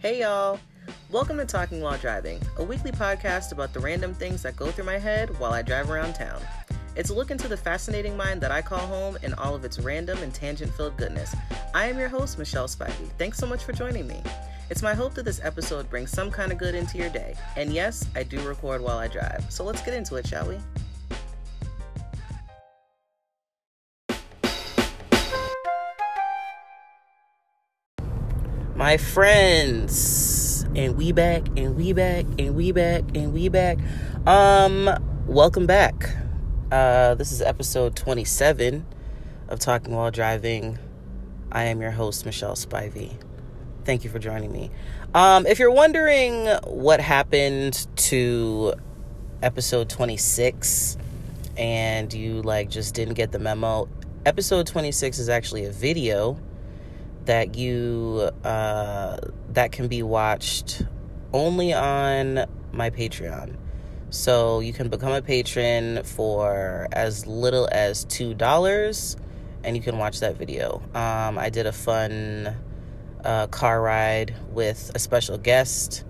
Hey y'all! Welcome to Talking While Driving, a weekly podcast about the random things that go through my head while I drive around town. It's a look into the fascinating mind that I call home and all of its random and tangent filled goodness. I am your host, Michelle Spivey. Thanks so much for joining me. It's my hope that this episode brings some kind of good into your day. And yes, I do record while I drive. So let's get into it, shall we? My friends. And we back and we back and we back and we back. Um welcome back. Uh this is episode 27 of talking while driving. I am your host michelle spivey. Thank you for joining me. Um if you're wondering what happened to episode 26 and you like just didn't get the memo episode 26 is actually a video that you uh, that can be watched only on my Patreon. So you can become a patron for as little as two dollars, and you can watch that video. Um, I did a fun uh, car ride with a special guest,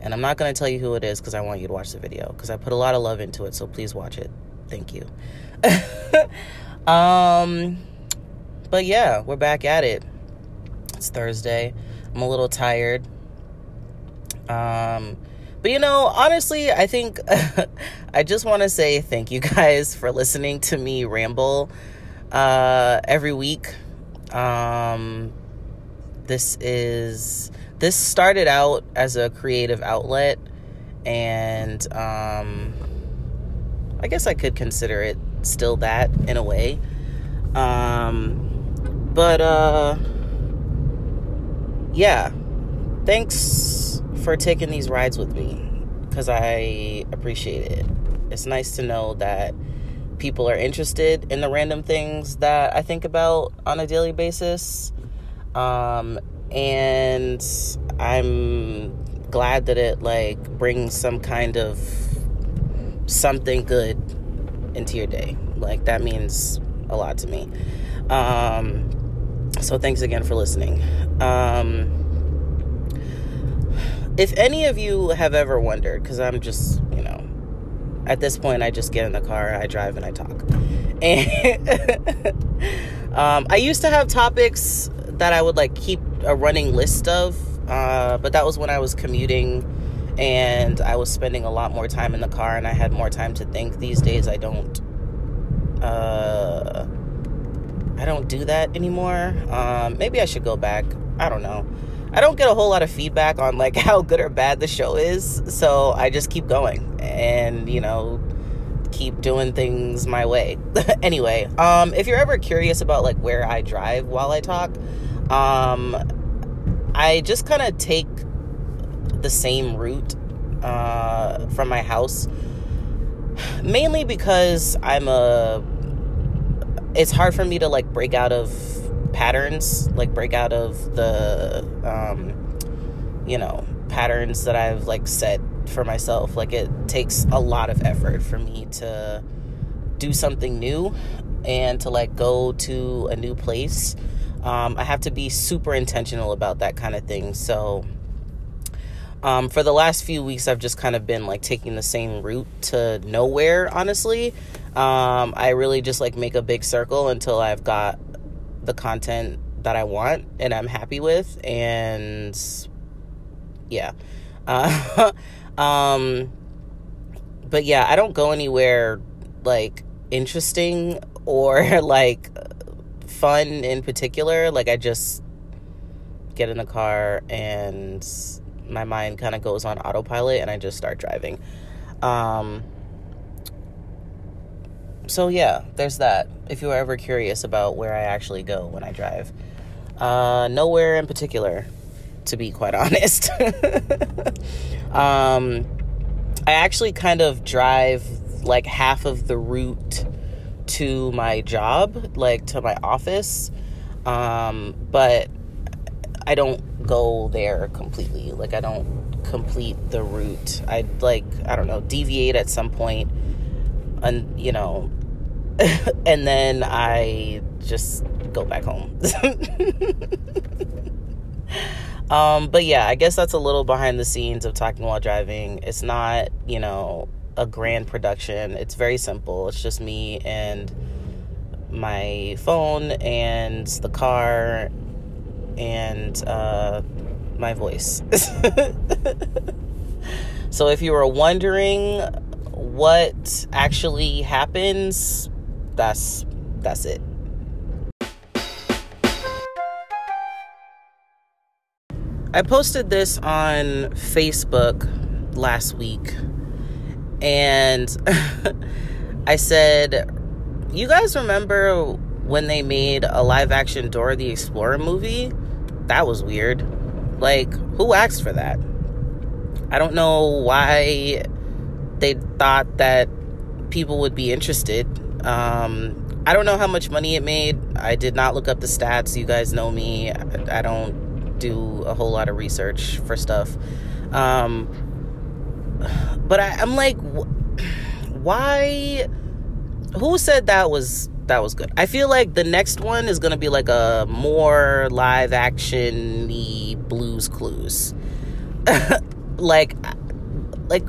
and I'm not going to tell you who it is because I want you to watch the video because I put a lot of love into it. So please watch it. Thank you. um, but yeah, we're back at it. It's Thursday. I'm a little tired. Um, but you know, honestly, I think I just want to say thank you guys for listening to me ramble uh, every week. Um, this is this started out as a creative outlet, and um, I guess I could consider it still that in a way. Um, but uh yeah, thanks for taking these rides with me because I appreciate it. It's nice to know that people are interested in the random things that I think about on a daily basis. Um, and I'm glad that it like brings some kind of something good into your day. Like that means a lot to me. Um, so thanks again for listening. Um, if any of you have ever wondered, because I'm just, you know, at this point, I just get in the car, I drive, and I talk. And um, I used to have topics that I would like keep a running list of, uh, but that was when I was commuting and I was spending a lot more time in the car and I had more time to think. These days, I don't. Uh, I don't do that anymore. Um, maybe I should go back. I don't know. I don't get a whole lot of feedback on like how good or bad the show is, so I just keep going and you know keep doing things my way. anyway, um, if you're ever curious about like where I drive while I talk, um, I just kind of take the same route uh, from my house, mainly because I'm a it's hard for me to like break out of patterns, like break out of the um, you know, patterns that I've like set for myself. Like it takes a lot of effort for me to do something new and to like go to a new place. Um, I have to be super intentional about that kind of thing. So, um, for the last few weeks, I've just kind of been like taking the same route to nowhere, honestly. Um, I really just like make a big circle until I've got the content that I want and I'm happy with. And yeah. Uh, um, but yeah, I don't go anywhere like interesting or like fun in particular. Like I just get in the car and my mind kind of goes on autopilot and I just start driving. Um, so yeah, there's that. If you are ever curious about where I actually go when I drive, uh, nowhere in particular, to be quite honest. um, I actually kind of drive like half of the route to my job, like to my office, um, but I don't go there completely. Like I don't complete the route. I like I don't know deviate at some point and you know and then I just go back home. Um, but yeah, I guess that's a little behind the scenes of talking while driving. It's not, you know, a grand production. It's very simple. It's just me and my phone and the car and uh, my voice. so if you were wondering what actually happens, that's that's it. I posted this on Facebook last week and I said, You guys remember when they made a live action Dora the Explorer movie? That was weird. Like, who asked for that? I don't know why they thought that people would be interested. Um, I don't know how much money it made. I did not look up the stats. You guys know me. I, I don't do a whole lot of research for stuff. Um, but I, I'm like, why? Who said that was that was good? I feel like the next one is gonna be like a more live action Blues Clues. like, like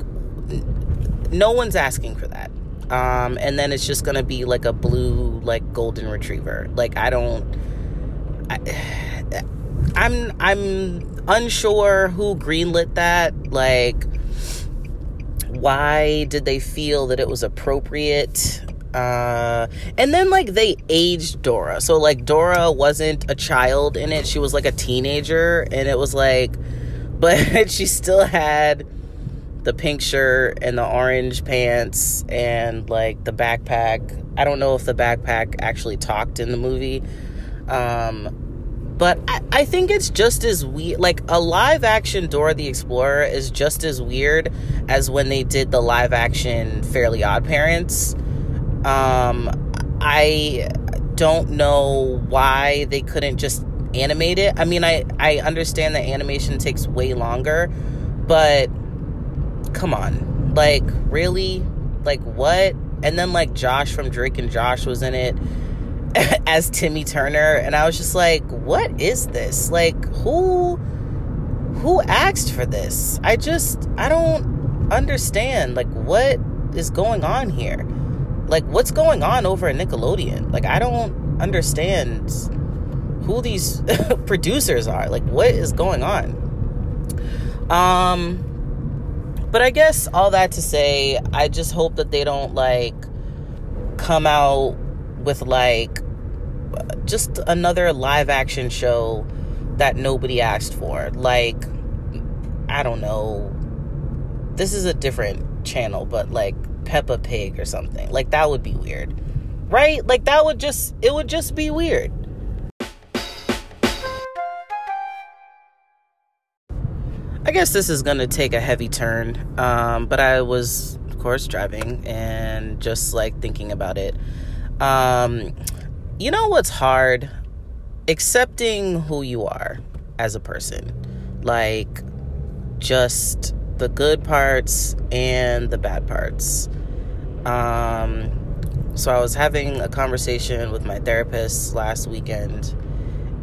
no one's asking for that. Um, and then it's just gonna be like a blue like golden retriever. Like I don't. I, I'm I'm unsure who greenlit that. Like why did they feel that it was appropriate uh and then like they aged dora so like dora wasn't a child in it she was like a teenager and it was like but she still had the pink shirt and the orange pants and like the backpack i don't know if the backpack actually talked in the movie um but I, I think it's just as weird. Like a live action Dora the Explorer is just as weird as when they did the live action Fairly Odd Parents. Um, I don't know why they couldn't just animate it. I mean, I I understand that animation takes way longer, but come on, like really, like what? And then like Josh from Drake and Josh was in it as Timmy Turner and I was just like, what is this? Like who who asked for this? I just I don't understand like what is going on here? Like what's going on over at Nickelodeon? Like I don't understand who these producers are. Like what is going on? Um but I guess all that to say, I just hope that they don't like come out with like just another live action show that nobody asked for. Like, I don't know. This is a different channel, but like Peppa Pig or something. Like, that would be weird. Right? Like, that would just, it would just be weird. I guess this is going to take a heavy turn. Um, but I was, of course, driving and just like thinking about it. Um, you know what's hard? Accepting who you are as a person. Like, just the good parts and the bad parts. Um, so I was having a conversation with my therapist last weekend,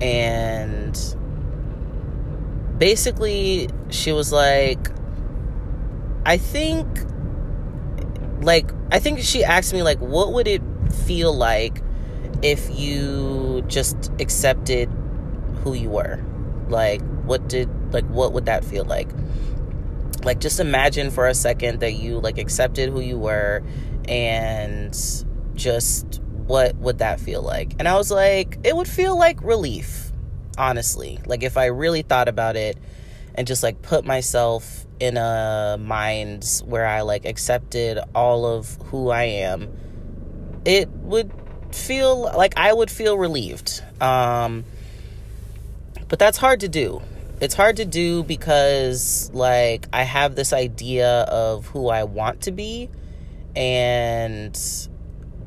and basically, she was like, I think, like, I think she asked me, like, what would it feel like if you just accepted who you were like what did like what would that feel like like just imagine for a second that you like accepted who you were and just what would that feel like and i was like it would feel like relief honestly like if i really thought about it and just like put myself in a mind where i like accepted all of who i am it would feel like I would feel relieved. Um, but that's hard to do. It's hard to do because, like, I have this idea of who I want to be, and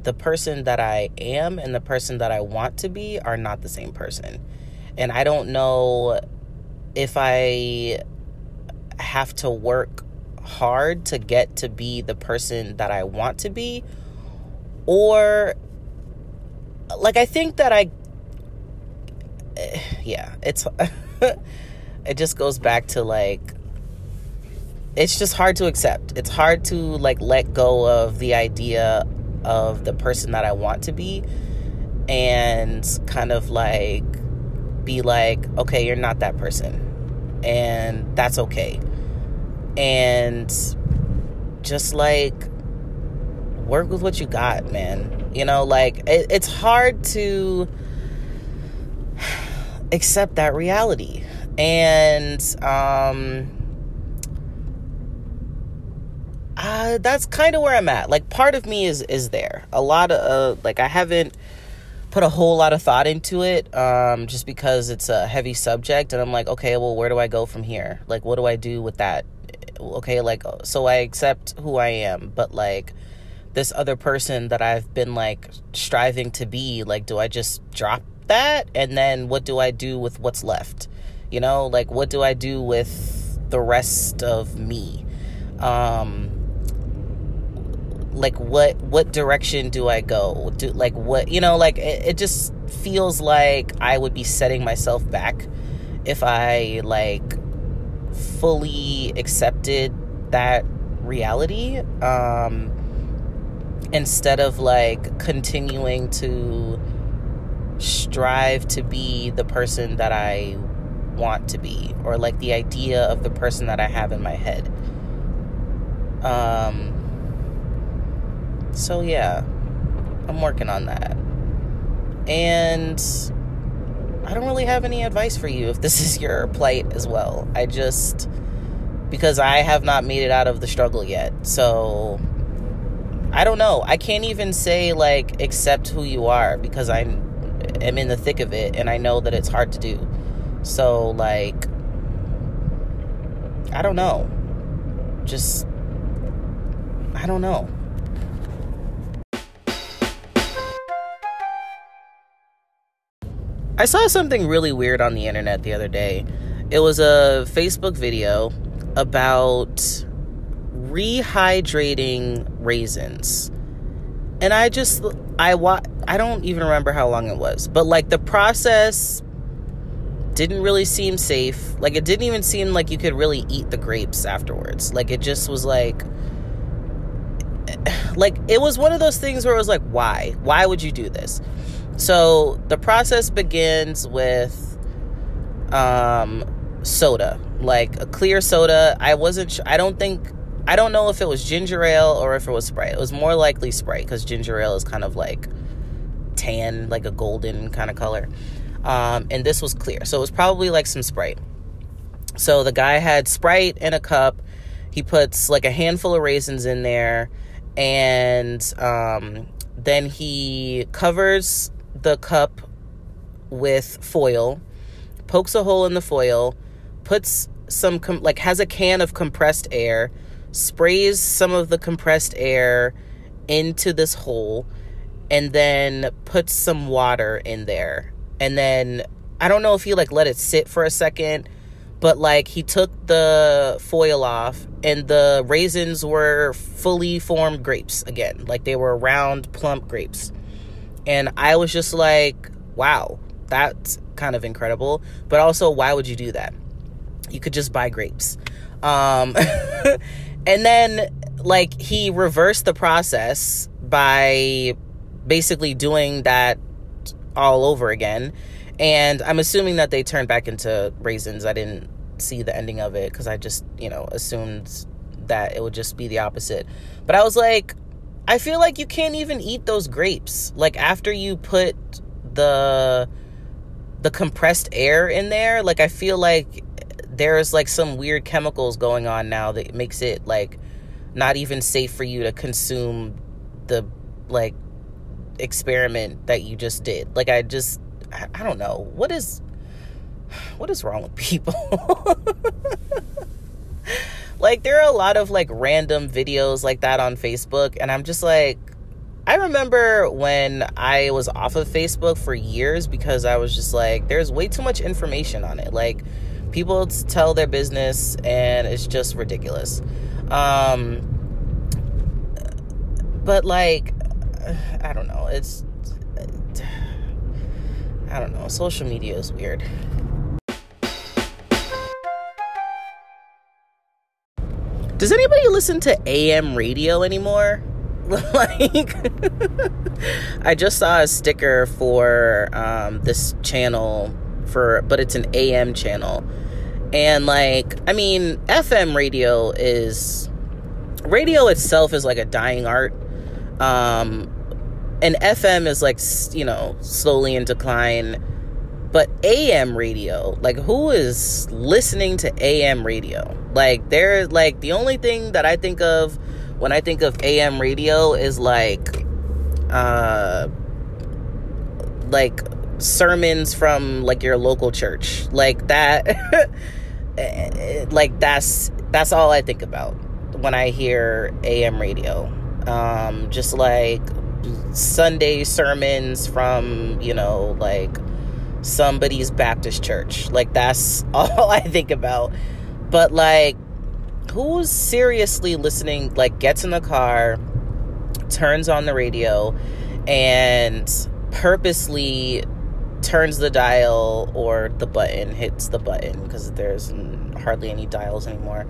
the person that I am and the person that I want to be are not the same person. And I don't know if I have to work hard to get to be the person that I want to be, or like I think that I yeah, it's it just goes back to like it's just hard to accept. It's hard to like let go of the idea of the person that I want to be and kind of like be like, okay, you're not that person. And that's okay. And just like work with what you got, man. You know, like it, it's hard to accept that reality. And um uh, that's kind of where I'm at. Like part of me is is there. A lot of uh, like I haven't put a whole lot of thought into it um, just because it's a heavy subject and I'm like, okay, well, where do I go from here? Like what do I do with that? Okay, like so I accept who I am, but like this other person that I've been like striving to be, like do I just drop that and then what do I do with what's left? You know, like what do I do with the rest of me? Um like what what direction do i go do like what you know like it, it just feels like i would be setting myself back if i like fully accepted that reality um instead of like continuing to strive to be the person that i want to be or like the idea of the person that i have in my head um so, yeah, I'm working on that. And I don't really have any advice for you if this is your plight as well. I just, because I have not made it out of the struggle yet. So, I don't know. I can't even say, like, accept who you are because I am am in the thick of it and I know that it's hard to do. So, like, I don't know. Just, I don't know. I saw something really weird on the internet the other day. It was a Facebook video about rehydrating raisins. And I just I wa- I don't even remember how long it was, but like the process didn't really seem safe. Like it didn't even seem like you could really eat the grapes afterwards. Like it just was like like it was one of those things where it was like why? Why would you do this? So the process begins with um, soda, like a clear soda. I wasn't. Sh- I don't think. I don't know if it was ginger ale or if it was Sprite. It was more likely Sprite because ginger ale is kind of like tan, like a golden kind of color. Um, and this was clear, so it was probably like some Sprite. So the guy had Sprite in a cup. He puts like a handful of raisins in there, and um, then he covers the cup with foil, pokes a hole in the foil, puts some, com- like, has a can of compressed air, sprays some of the compressed air into this hole, and then puts some water in there. And then, I don't know if he, like, let it sit for a second, but, like, he took the foil off, and the raisins were fully formed grapes again. Like, they were round, plump grapes and I was just like, wow, that's kind of incredible. But also, why would you do that? You could just buy grapes. Um, and then, like, he reversed the process by basically doing that all over again. And I'm assuming that they turned back into raisins. I didn't see the ending of it because I just, you know, assumed that it would just be the opposite. But I was like, I feel like you can't even eat those grapes. Like after you put the the compressed air in there, like I feel like there's like some weird chemicals going on now that makes it like not even safe for you to consume the like experiment that you just did. Like I just I don't know. What is what is wrong with people? Like there are a lot of like random videos like that on Facebook and I'm just like I remember when I was off of Facebook for years because I was just like there's way too much information on it. Like people tell their business and it's just ridiculous. Um but like I don't know. It's I don't know. Social media is weird. does anybody listen to AM radio anymore? like I just saw a sticker for um, this channel for but it's an AM channel. And like I mean FM radio is radio itself is like a dying art. Um and FM is like you know slowly in decline. But AM radio, like who is listening to AM radio? Like they're like the only thing that I think of when I think of AM radio is like uh like sermons from like your local church. Like that like that's that's all I think about when I hear AM radio. Um just like Sunday sermons from, you know, like somebody's Baptist church. Like that's all I think about. But like who's seriously listening like gets in the car, turns on the radio and purposely turns the dial or the button hits the button because there's hardly any dials anymore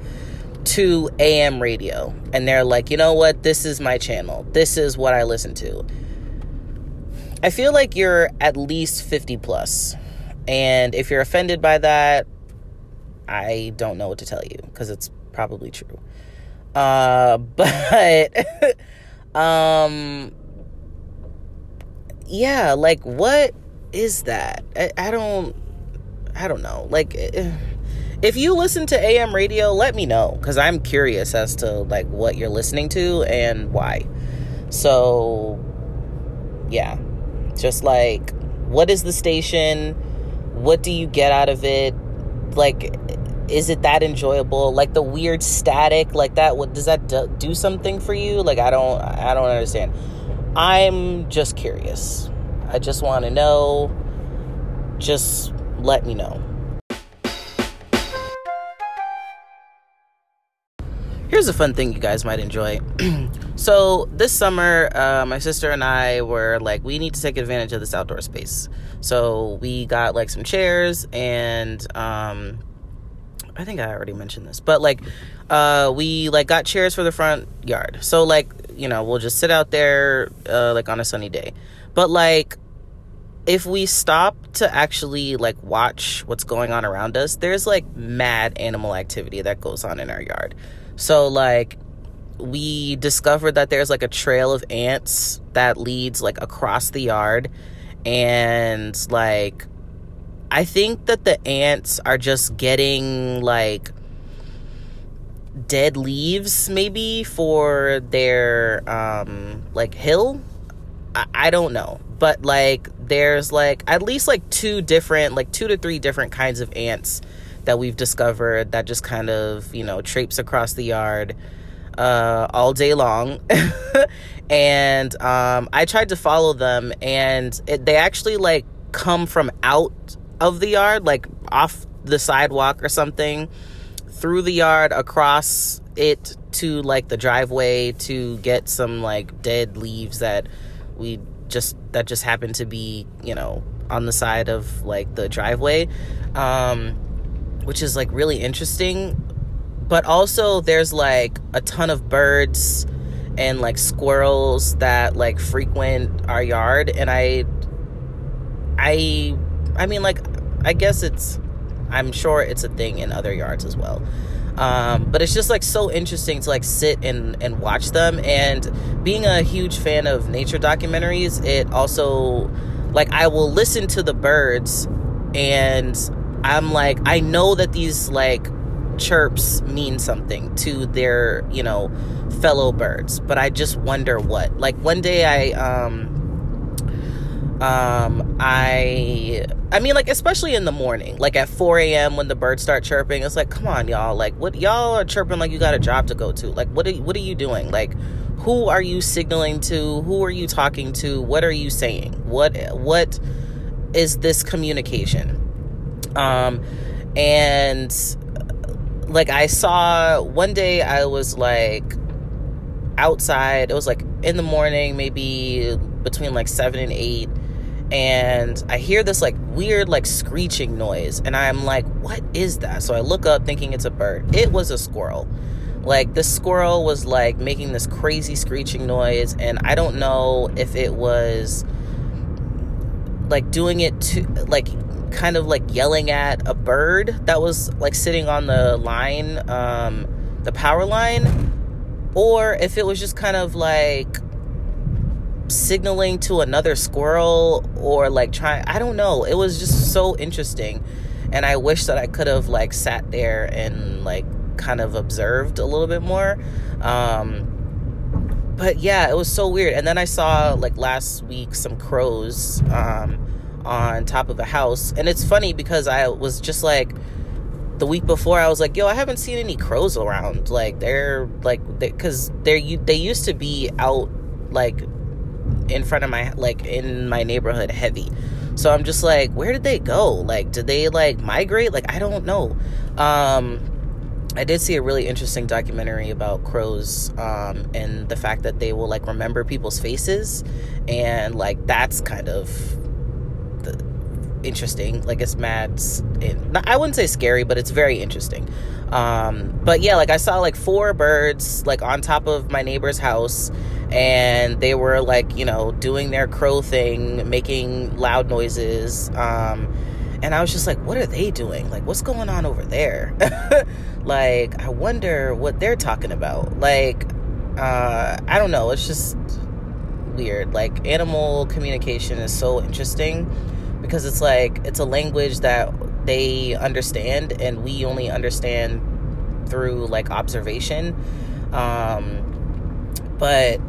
to AM radio and they're like, "You know what? This is my channel. This is what I listen to." I feel like you're at least 50 plus. And if you're offended by that, I don't know what to tell you because it's probably true. Uh, but um yeah, like what is that? I, I don't I don't know. Like eh, if you listen to AM radio, let me know cuz I'm curious as to like what you're listening to and why. So yeah. Just like what is the station? What do you get out of it? Like is it that enjoyable like the weird static like that what does that do, do something for you like i don't i don't understand i'm just curious i just want to know just let me know here's a fun thing you guys might enjoy so this summer uh, my sister and i were like we need to take advantage of this outdoor space so we got like some chairs and um, I think I already mentioned this, but like, uh, we like got chairs for the front yard. So like, you know, we'll just sit out there, uh, like on a sunny day. But like, if we stop to actually like watch what's going on around us, there's like mad animal activity that goes on in our yard. So like, we discovered that there's like a trail of ants that leads like across the yard and like I think that the ants are just getting like dead leaves maybe for their um like hill. I, I don't know. But like there's like at least like two different like two to three different kinds of ants that we've discovered that just kind of, you know, traipse across the yard uh, all day long. and um, I tried to follow them, and it, they actually like come from out of the yard, like off the sidewalk or something, through the yard, across it to like the driveway to get some like dead leaves that we just that just happened to be, you know, on the side of like the driveway. Um which is like really interesting. But also there's like a ton of birds and like squirrels that like frequent our yard and I I I mean, like, I guess it's, I'm sure it's a thing in other yards as well. Um, but it's just like so interesting to like sit and, and watch them. And being a huge fan of nature documentaries, it also, like, I will listen to the birds and I'm like, I know that these like chirps mean something to their, you know, fellow birds, but I just wonder what. Like, one day I, um, um, I I mean, like, especially in the morning, like at 4 a.m. when the birds start chirping, it's like, come on, y'all. Like, what y'all are chirping like you got a job to go to. Like, what are what are you doing? Like, who are you signaling to? Who are you talking to? What are you saying? What what is this communication? Um, and like I saw one day, I was like outside. It was like in the morning, maybe between like seven and eight and I hear this like weird like screeching noise and I'm like what is that so I look up thinking it's a bird it was a squirrel like the squirrel was like making this crazy screeching noise and i don't know if it was like doing it to like kind of like yelling at a bird that was like sitting on the line um the power line or if it was just kind of like signaling to another squirrel or like trying i don't know. It was just so interesting and i wish that i could have like sat there and like kind of observed a little bit more. Um but yeah it was so weird. And then i saw like last week some crows um on top of a house and it's funny because i was just like the week before I was like, yo, I haven't seen any crows around. Like they're like because they, they're they used to be out like in front of my like in my neighborhood heavy. So I'm just like, where did they go? Like, did they like migrate? Like, I don't know. Um, I did see a really interesting documentary about crows um, and the fact that they will like remember people's faces, and like that's kind of interesting. Like it's mad. I wouldn't say scary, but it's very interesting. Um, but yeah, like I saw like four birds like on top of my neighbor's house, and they were like you know doing their crow thing, making loud noises. Um, and I was just like, what are they doing? Like, what's going on over there? like, I wonder what they're talking about. Like, uh, I don't know. It's just weird. Like, animal communication is so interesting because it's like it's a language that they understand and we only understand through like observation. Um but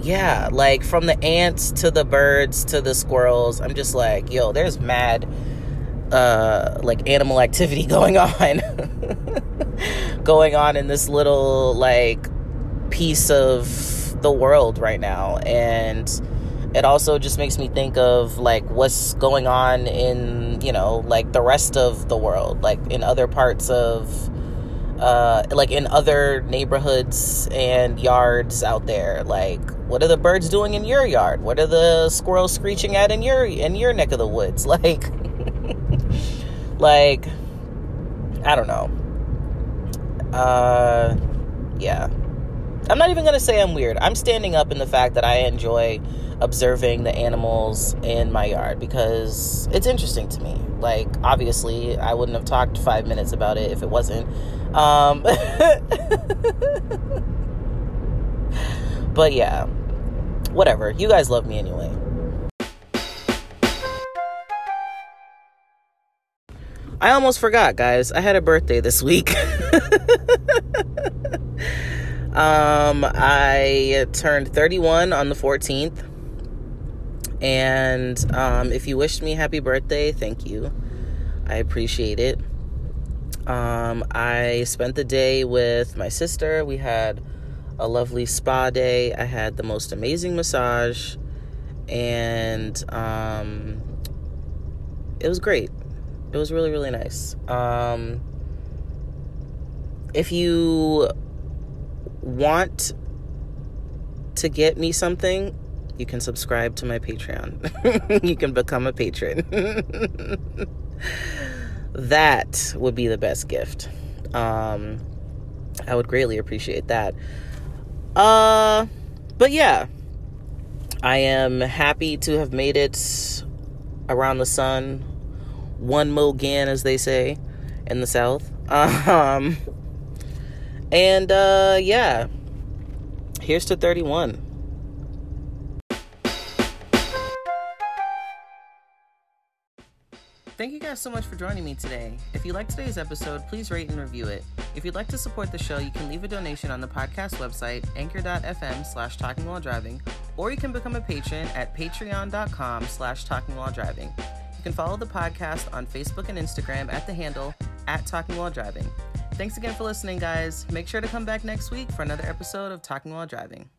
yeah like from the ants to the birds to the squirrels i'm just like yo there's mad uh like animal activity going on. Going on in this little like piece of the world right now. And it also just makes me think of like what's going on in you know like the rest of the world like in other parts of uh like in other neighborhoods and yards out there. Like what are the birds doing in your yard? What are the squirrels screeching at in your in your neck of the woods? Like like i don't know. Uh yeah. I'm not even gonna say i'm weird. I'm standing up in the fact that i enjoy observing the animals in my yard because it's interesting to me. Like, obviously, I wouldn't have talked five minutes about it if it wasn't. Um, but yeah, whatever. You guys love me anyway. I almost forgot, guys. I had a birthday this week. um, I turned 31 on the 14th. And um, if you wished me happy birthday, thank you. I appreciate it. Um, I spent the day with my sister. We had a lovely spa day. I had the most amazing massage, and um, it was great. It was really, really nice. Um, if you want to get me something, you can subscribe to my Patreon. you can become a patron. that would be the best gift. Um, I would greatly appreciate that. Uh, but yeah, I am happy to have made it around the sun. One mo again, as they say in the South. Um, and uh, yeah, here's to 31. Thank you guys so much for joining me today. If you liked today's episode, please rate and review it. If you'd like to support the show, you can leave a donation on the podcast website, anchor.fm slash talking while driving, or you can become a patron at patreon.com slash talking while driving. You can follow the podcast on Facebook and Instagram at the handle at talking while driving. Thanks again for listening, guys. Make sure to come back next week for another episode of Talking While Driving.